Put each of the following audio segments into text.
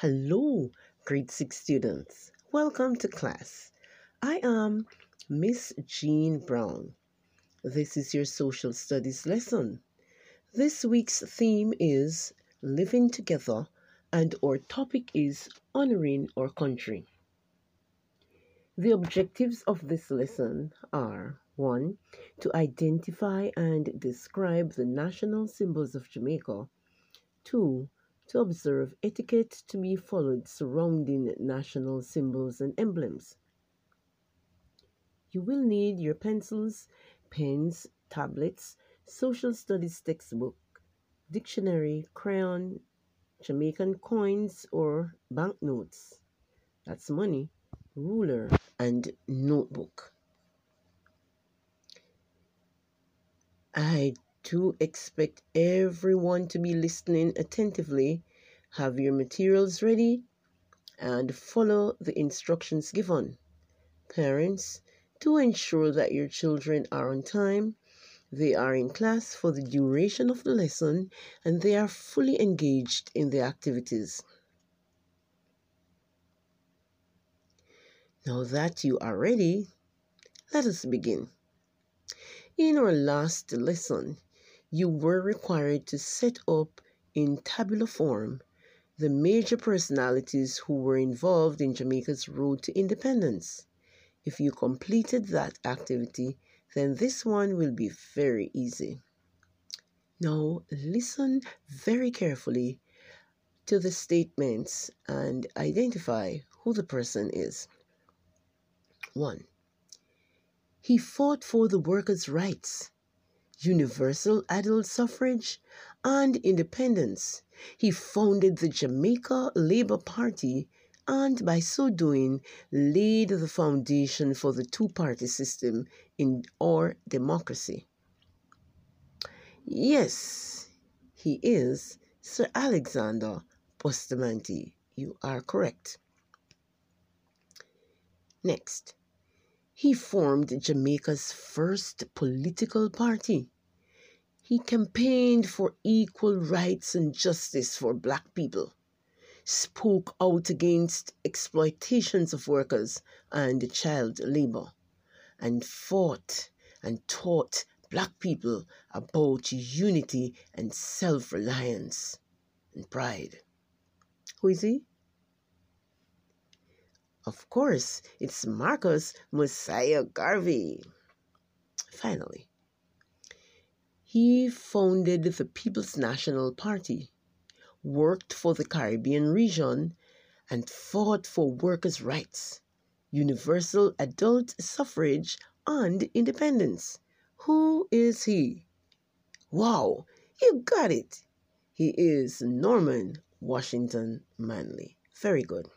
Hello, grade 6 students. Welcome to class. I am Miss Jean Brown. This is your social studies lesson. This week's theme is living together and our topic is honoring our country. The objectives of this lesson are 1. To identify and describe the national symbols of Jamaica. 2 to observe etiquette to be followed surrounding national symbols and emblems. You will need your pencils, pens, tablets, social studies textbook, dictionary, crayon, Jamaican coins or banknotes. That's money, ruler, and notebook. I to expect everyone to be listening attentively, have your materials ready, and follow the instructions given. Parents, to ensure that your children are on time, they are in class for the duration of the lesson, and they are fully engaged in the activities. Now that you are ready, let us begin. In our last lesson, you were required to set up in tabular form the major personalities who were involved in Jamaica's road to independence. If you completed that activity, then this one will be very easy. Now, listen very carefully to the statements and identify who the person is. 1. He fought for the workers' rights universal adult suffrage, and independence. He founded the Jamaica Labour Party and by so doing laid the foundation for the two party system in our democracy. Yes, he is Sir Alexander Bustamante. You are correct. Next, he formed Jamaica's first political party. He campaigned for equal rights and justice for black people, spoke out against exploitations of workers and child labor, and fought and taught black people about unity and self reliance and pride. Who is he? Of course, it's Marcus Mosiah Garvey. Finally, he founded the People's National Party, worked for the Caribbean region, and fought for workers' rights, universal adult suffrage, and independence. Who is he? Wow, you got it! He is Norman Washington Manley. Very good.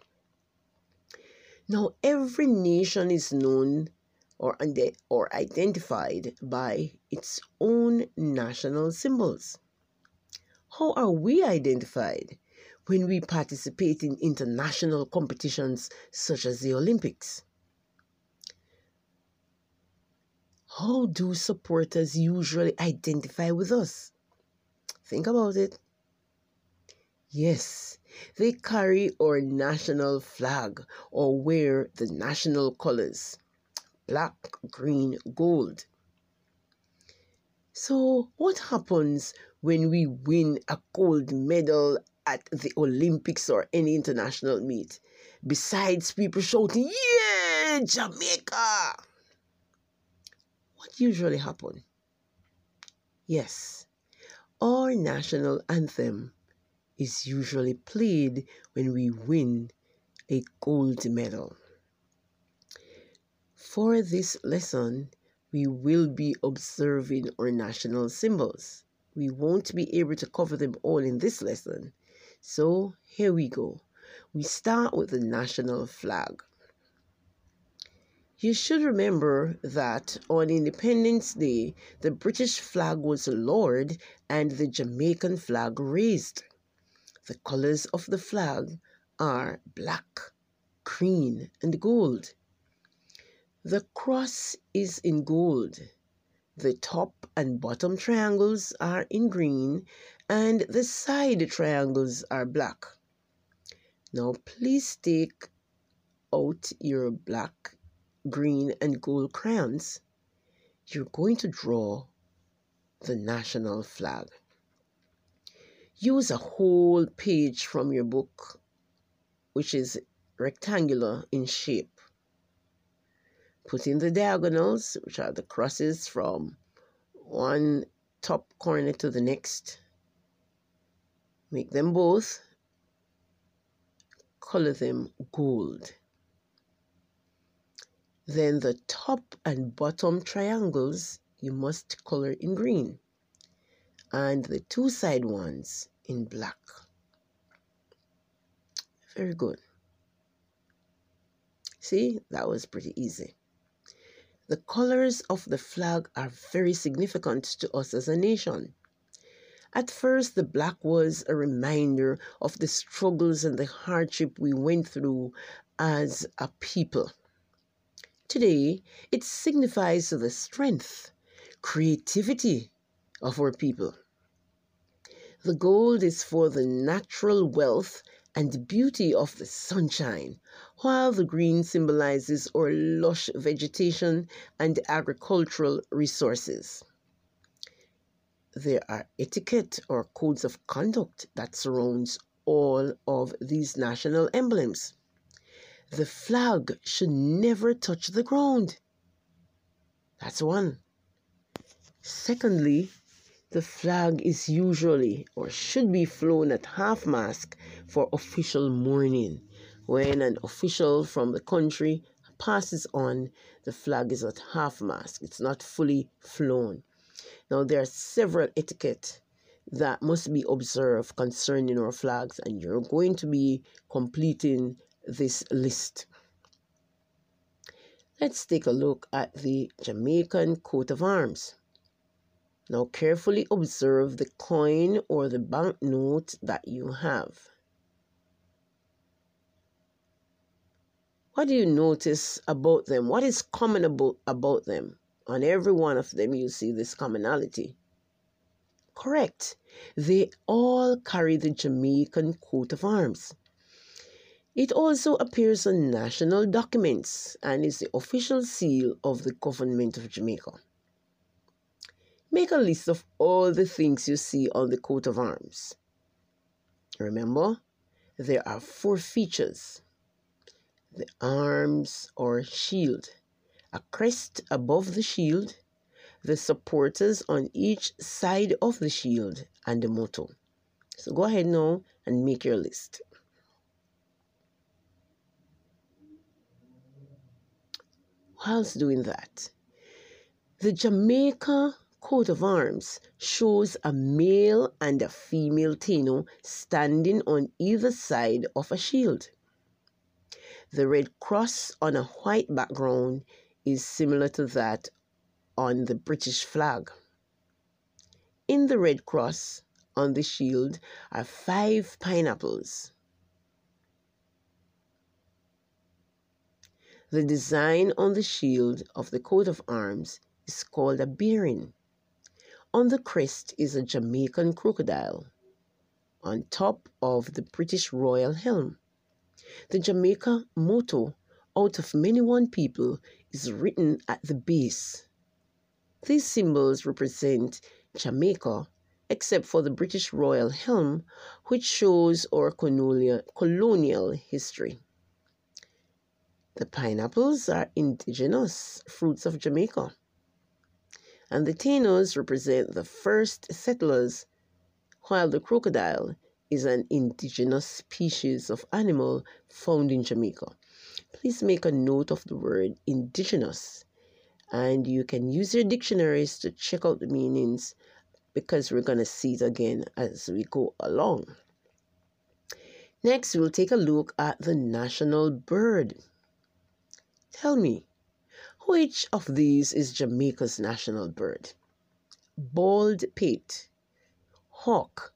Now, every nation is known or, or identified by its own national symbols. How are we identified when we participate in international competitions such as the Olympics? How do supporters usually identify with us? Think about it. Yes, they carry our national flag or wear the national colors black, green, gold. So, what happens when we win a gold medal at the Olympics or any international meet? Besides people shouting, Yeah, Jamaica! What usually happens? Yes, our national anthem is usually played when we win a gold medal. For this lesson, we will be observing our national symbols. We won't be able to cover them all in this lesson. So here we go. We start with the national flag. You should remember that on Independence Day, the British flag was lowered and the Jamaican flag raised. The colors of the flag are black, green, and gold. The cross is in gold. The top and bottom triangles are in green, and the side triangles are black. Now, please take out your black, green, and gold crayons. You're going to draw the national flag. Use a whole page from your book, which is rectangular in shape. Put in the diagonals, which are the crosses from one top corner to the next. Make them both. Color them gold. Then the top and bottom triangles you must color in green and the two side ones in black. Very good. See, that was pretty easy. The colors of the flag are very significant to us as a nation. At first, the black was a reminder of the struggles and the hardship we went through as a people. Today, it signifies the strength, creativity of our people. The gold is for the natural wealth and beauty of the sunshine, while the green symbolizes our lush vegetation and agricultural resources. There are etiquette or codes of conduct that surrounds all of these national emblems. The flag should never touch the ground. That's one. Secondly, the flag is usually or should be flown at half mast for official mourning. When an official from the country passes on, the flag is at half mast. It's not fully flown. Now, there are several etiquette that must be observed concerning our flags, and you're going to be completing this list. Let's take a look at the Jamaican coat of arms. Now carefully observe the coin or the banknote that you have. What do you notice about them? What is common about, about them? On every one of them, you see this commonality. Correct. They all carry the Jamaican coat of arms. It also appears on national documents and is the official seal of the government of Jamaica. Make a list of all the things you see on the coat of arms. Remember, there are four features the arms or shield, a crest above the shield, the supporters on each side of the shield, and the motto. So go ahead now and make your list. Whilst doing that, the Jamaica coat of arms shows a male and a female Taino standing on either side of a shield. The red cross on a white background is similar to that on the British flag. In the red cross on the shield are five pineapples. The design on the shield of the coat of arms is called a bearing. On the crest is a Jamaican crocodile on top of the British royal helm. The Jamaica motto, out of many one people, is written at the base. These symbols represent Jamaica, except for the British royal helm, which shows our colonial history. The pineapples are indigenous fruits of Jamaica and the Tainos represent the first settlers, while the crocodile is an indigenous species of animal found in Jamaica. Please make a note of the word indigenous and you can use your dictionaries to check out the meanings because we're going to see it again as we go along. Next, we'll take a look at the national bird. Tell me, which of these is Jamaica's national bird? Bald pate, hawk,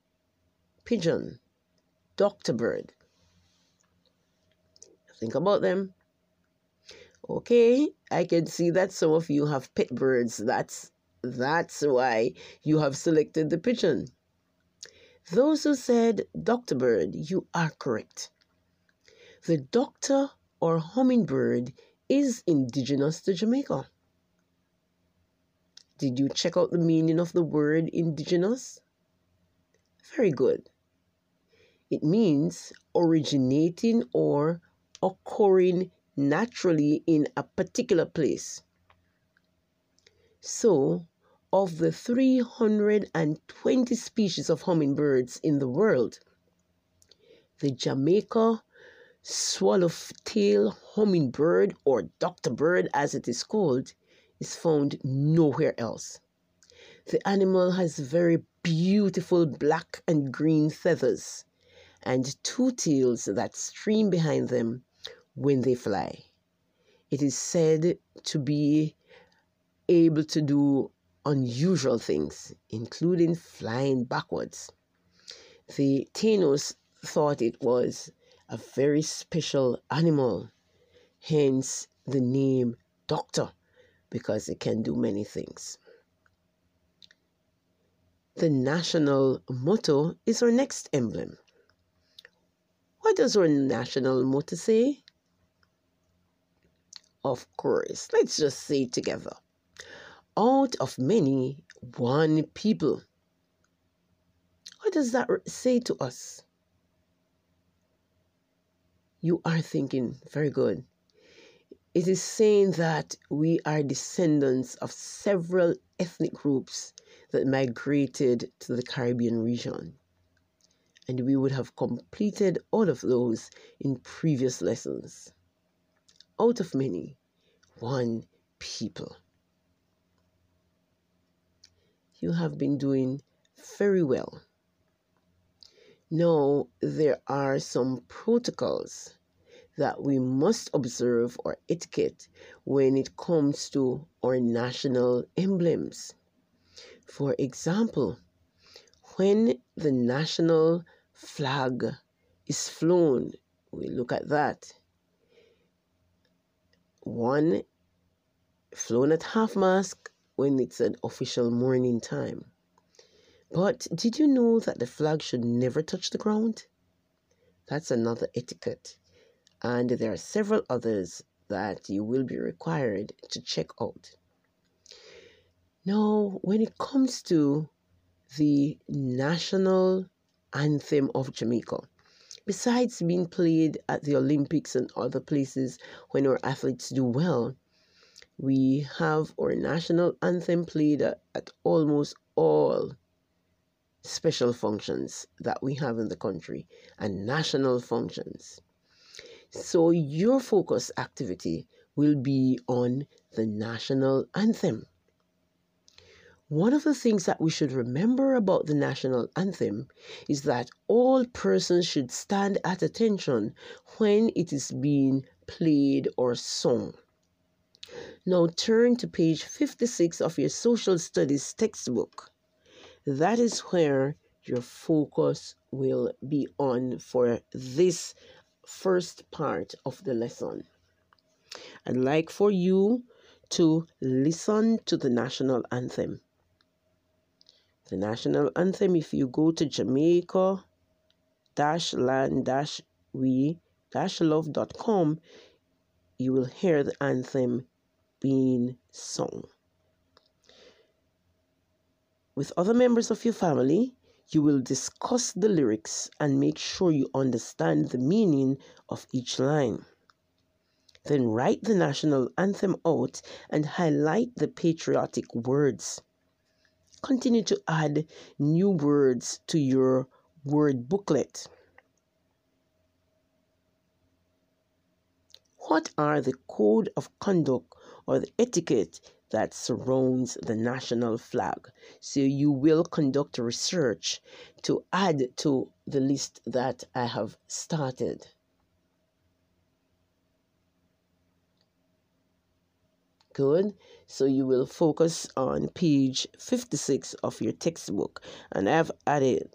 pigeon, doctor bird. Think about them. Okay, I can see that some of you have pet birds. That's that's why you have selected the pigeon. Those who said Dr. Bird, you are correct. The doctor or hummingbird is indigenous to Jamaica. Did you check out the meaning of the word indigenous? Very good. It means originating or occurring naturally in a particular place. So, of the 320 species of hummingbirds in the world, the Jamaica swallowtail hummingbird, or doctor bird as it is called, is found nowhere else. The animal has very beautiful black and green feathers and two tails that stream behind them when they fly. It is said to be able to do unusual things, including flying backwards. The Tainos thought it was a very special animal, hence the name doctor, because it can do many things. The national motto is our next emblem. What does our national motto say? Of course, let's just say it together. Out of many, one people. What does that say to us? You are thinking, very good. It is saying that we are descendants of several ethnic groups that migrated to the Caribbean region. And we would have completed all of those in previous lessons. Out of many, one people. You have been doing very well. Now, there are some protocols that we must observe or etiquette when it comes to our national emblems. For example, when the national flag is flown, we look at that. One flown at half mast when it's an official mourning time. But did you know that the flag should never touch the ground? That's another etiquette. And there are several others that you will be required to check out. Now, when it comes to the national anthem of Jamaica, besides being played at the Olympics and other places when our athletes do well, we have our national anthem played at, at almost all special functions that we have in the country and national functions. So your focus activity will be on the national anthem. One of the things that we should remember about the national anthem is that all persons should stand at attention when it is being played or sung. Now turn to page 56 of your social studies textbook that is where your focus will be on for this first part of the lesson. I'd like for you to listen to the national anthem. The national anthem, if you go to Jamaica dash land dash we dash love.com, you will hear the anthem being sung with other members of your family, you will discuss the lyrics and make sure you understand the meaning of each line. Then write the national anthem out and highlight the patriotic words. Continue to add new words to your word booklet. What are the code of conduct or the etiquette that surrounds the national flag. So you will conduct research to add to the list that I have started. Good. So you will focus on page 56 of your textbook, and I've added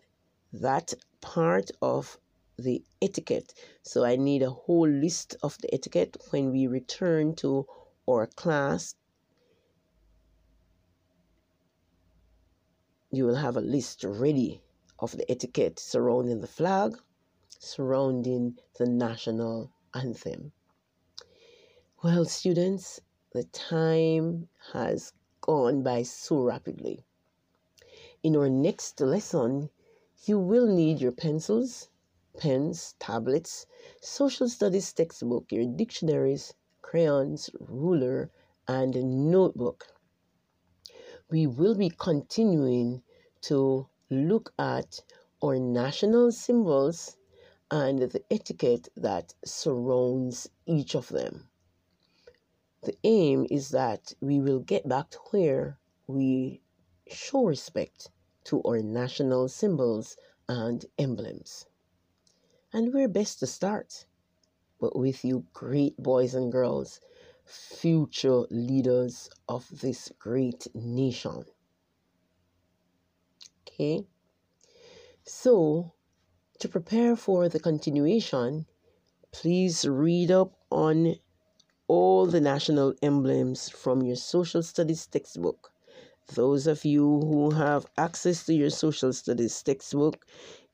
that part of the etiquette. So I need a whole list of the etiquette when we return to our class you will have a list ready of the etiquette surrounding the flag, surrounding the national anthem. Well, students, the time has gone by so rapidly. In our next lesson, you will need your pencils, pens, tablets, social studies textbook, your dictionaries, crayons, ruler, and notebook. We will be continuing to look at our national symbols and the etiquette that surrounds each of them. The aim is that we will get back to where we show respect to our national symbols and emblems. And where best to start? But with you, great boys and girls, future leaders of this great nation. Okay? So, to prepare for the continuation, please read up on all the national emblems from your social studies textbook those of you who have access to your social studies textbook,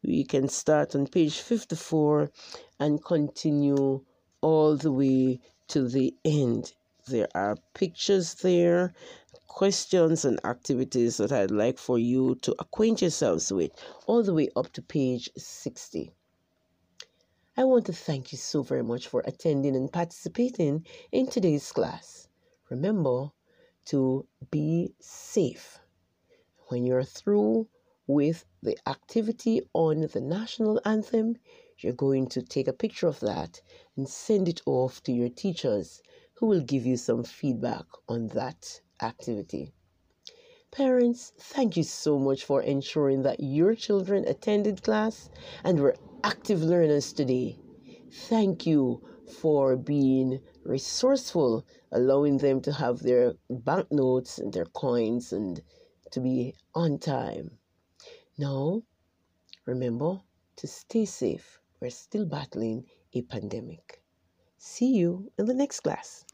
we can start on page 54 and continue all the way to the end. There are pictures there, questions and activities that I'd like for you to acquaint yourselves with, all the way up to page 60. I want to thank you so very much for attending and participating in today's class. Remember, to be safe. When you're through with the activity on the national anthem, you're going to take a picture of that and send it off to your teachers who will give you some feedback on that activity. Parents, thank you so much for ensuring that your children attended class and were active learners today. Thank you for being resourceful, allowing them to have their banknotes and their coins and to be on time. Now, remember to stay safe. We're still battling a pandemic. See you in the next class.